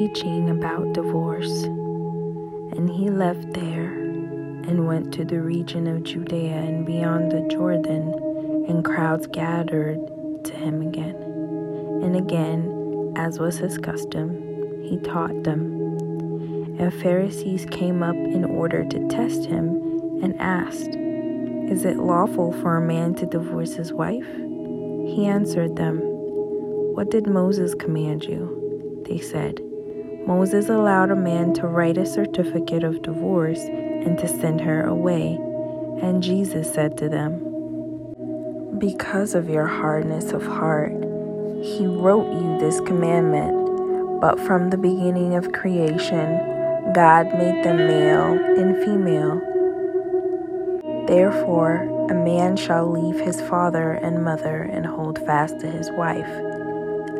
teaching about divorce. And he left there and went to the region of Judea and beyond the Jordan, and crowds gathered to him again. And again, as was his custom, he taught them. And Pharisees came up in order to test him and asked, Is it lawful for a man to divorce his wife? He answered them, What did Moses command you? They said, Moses allowed a man to write a certificate of divorce and to send her away. And Jesus said to them, Because of your hardness of heart, he wrote you this commandment. But from the beginning of creation, God made them male and female. Therefore, a man shall leave his father and mother and hold fast to his wife,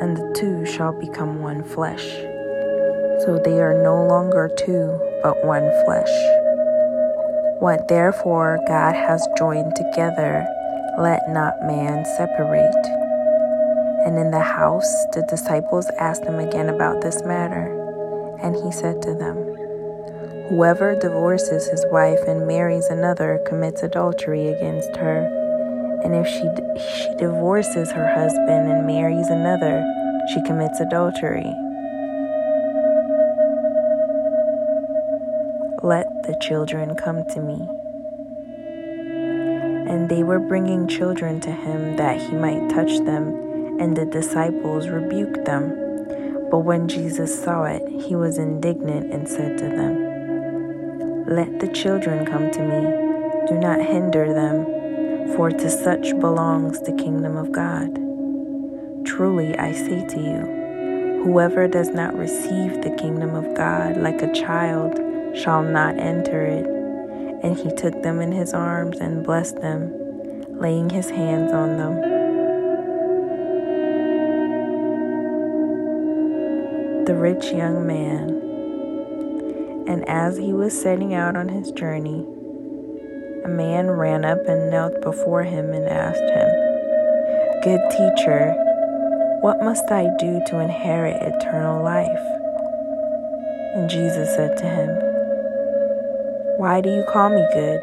and the two shall become one flesh. So they are no longer two, but one flesh. What therefore God has joined together, let not man separate. And in the house the disciples asked him again about this matter. And he said to them, Whoever divorces his wife and marries another commits adultery against her. And if she, she divorces her husband and marries another, she commits adultery. Let the children come to me. And they were bringing children to him that he might touch them, and the disciples rebuked them. But when Jesus saw it, he was indignant and said to them, Let the children come to me, do not hinder them, for to such belongs the kingdom of God. Truly I say to you, whoever does not receive the kingdom of God like a child, shall not enter it. And he took them in his arms and blessed them, laying his hands on them. The rich young man. And as he was setting out on his journey, a man ran up and knelt before him and asked him, Good teacher, what must I do to inherit eternal life? And Jesus said to him, why do you call me good?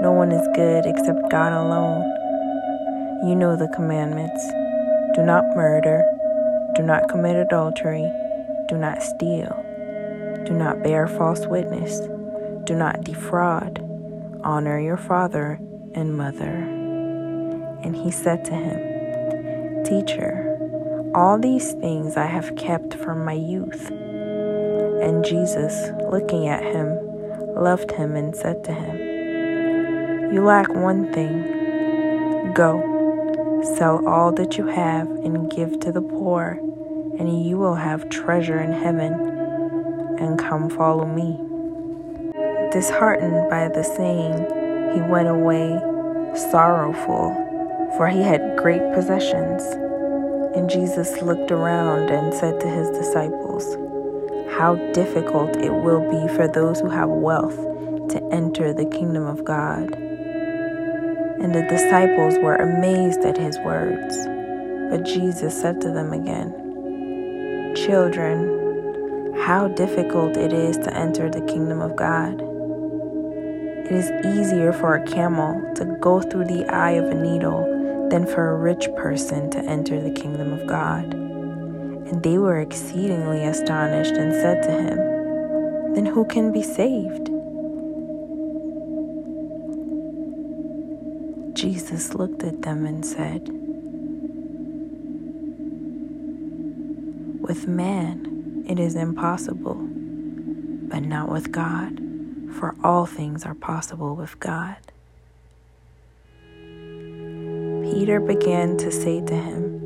No one is good except God alone. You know the commandments do not murder, do not commit adultery, do not steal, do not bear false witness, do not defraud, honor your father and mother. And he said to him, Teacher, all these things I have kept from my youth. And Jesus, looking at him, loved him and said to him, You lack one thing. Go, sell all that you have and give to the poor, and you will have treasure in heaven. And come follow me. Disheartened by the saying, he went away sorrowful, for he had great possessions. And Jesus looked around and said to his disciples, how difficult it will be for those who have wealth to enter the kingdom of God. And the disciples were amazed at his words. But Jesus said to them again, Children, how difficult it is to enter the kingdom of God. It is easier for a camel to go through the eye of a needle than for a rich person to enter the kingdom of God. And they were exceedingly astonished and said to him, Then who can be saved? Jesus looked at them and said, With man it is impossible, but not with God, for all things are possible with God. Peter began to say to him,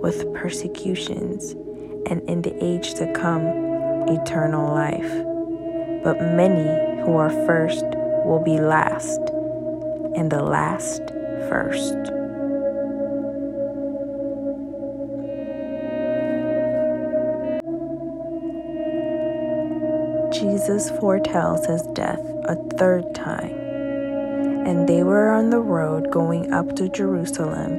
with persecutions, and in the age to come, eternal life, but many who are first will be last, and the last first. Jesus foretells his death a third time. And they were on the road going up to Jerusalem,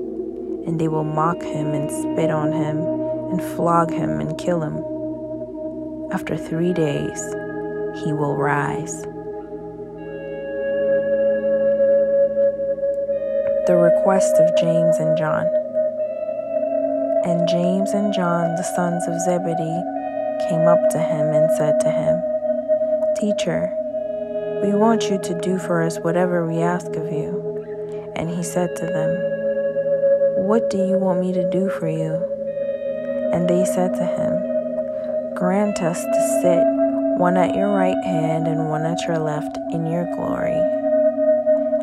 And they will mock him and spit on him and flog him and kill him. After three days, he will rise. The request of James and John. And James and John, the sons of Zebedee, came up to him and said to him, Teacher, we want you to do for us whatever we ask of you. And he said to them, What do you want me to do for you? And they said to him, Grant us to sit one at your right hand and one at your left in your glory.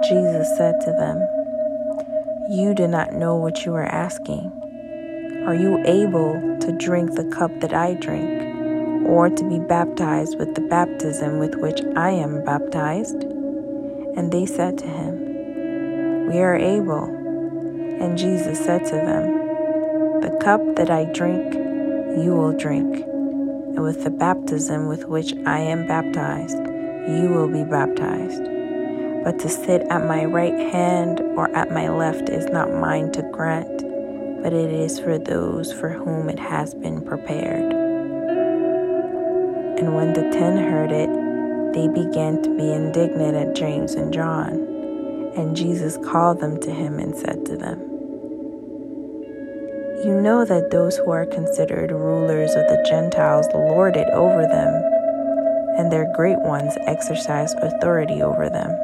Jesus said to them, You do not know what you are asking. Are you able to drink the cup that I drink? or to be baptized with the baptism with which I am baptized? And they said to him, We are able. And Jesus said to them, The cup that I drink, you will drink, and with the baptism with which I am baptized, you will be baptized. But to sit at my right hand or at my left is not mine to grant, but it is for those for whom it has been prepared. And when the ten heard it, they began to be indignant at James and John. And Jesus called them to him and said to them, You know that those who are considered rulers of the Gentiles lord it over them, and their great ones exercise authority over them.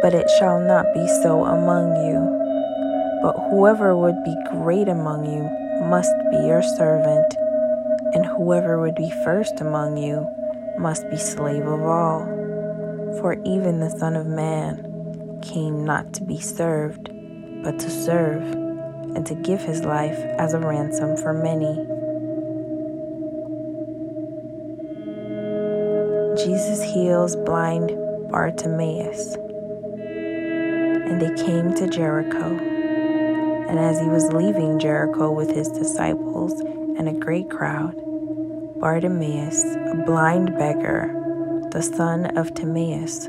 But it shall not be so among you. But whoever would be great among you must be your servant and whoever would be first among you must be slave of all. For even the Son of Man came not to be served, but to serve, and to give his life as a ransom for many. Jesus heals blind Bartimaeus. And they came to Jericho. And as he was leaving Jericho with his disciples and a great crowd, Bartimaeus, a blind beggar, the son of Timaeus,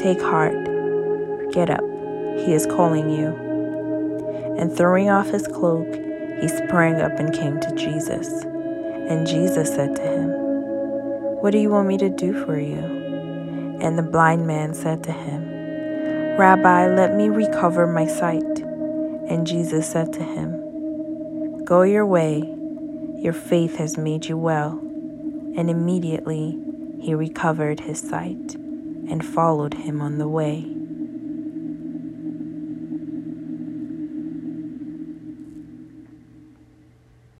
Take heart, get up, he is calling you. And throwing off his cloak, he sprang up and came to Jesus. And Jesus said to him, What do you want me to do for you? And the blind man said to him, Rabbi, let me recover my sight. And Jesus said to him, Go your way your faith has made you well. And immediately he recovered his sight and followed him on the way.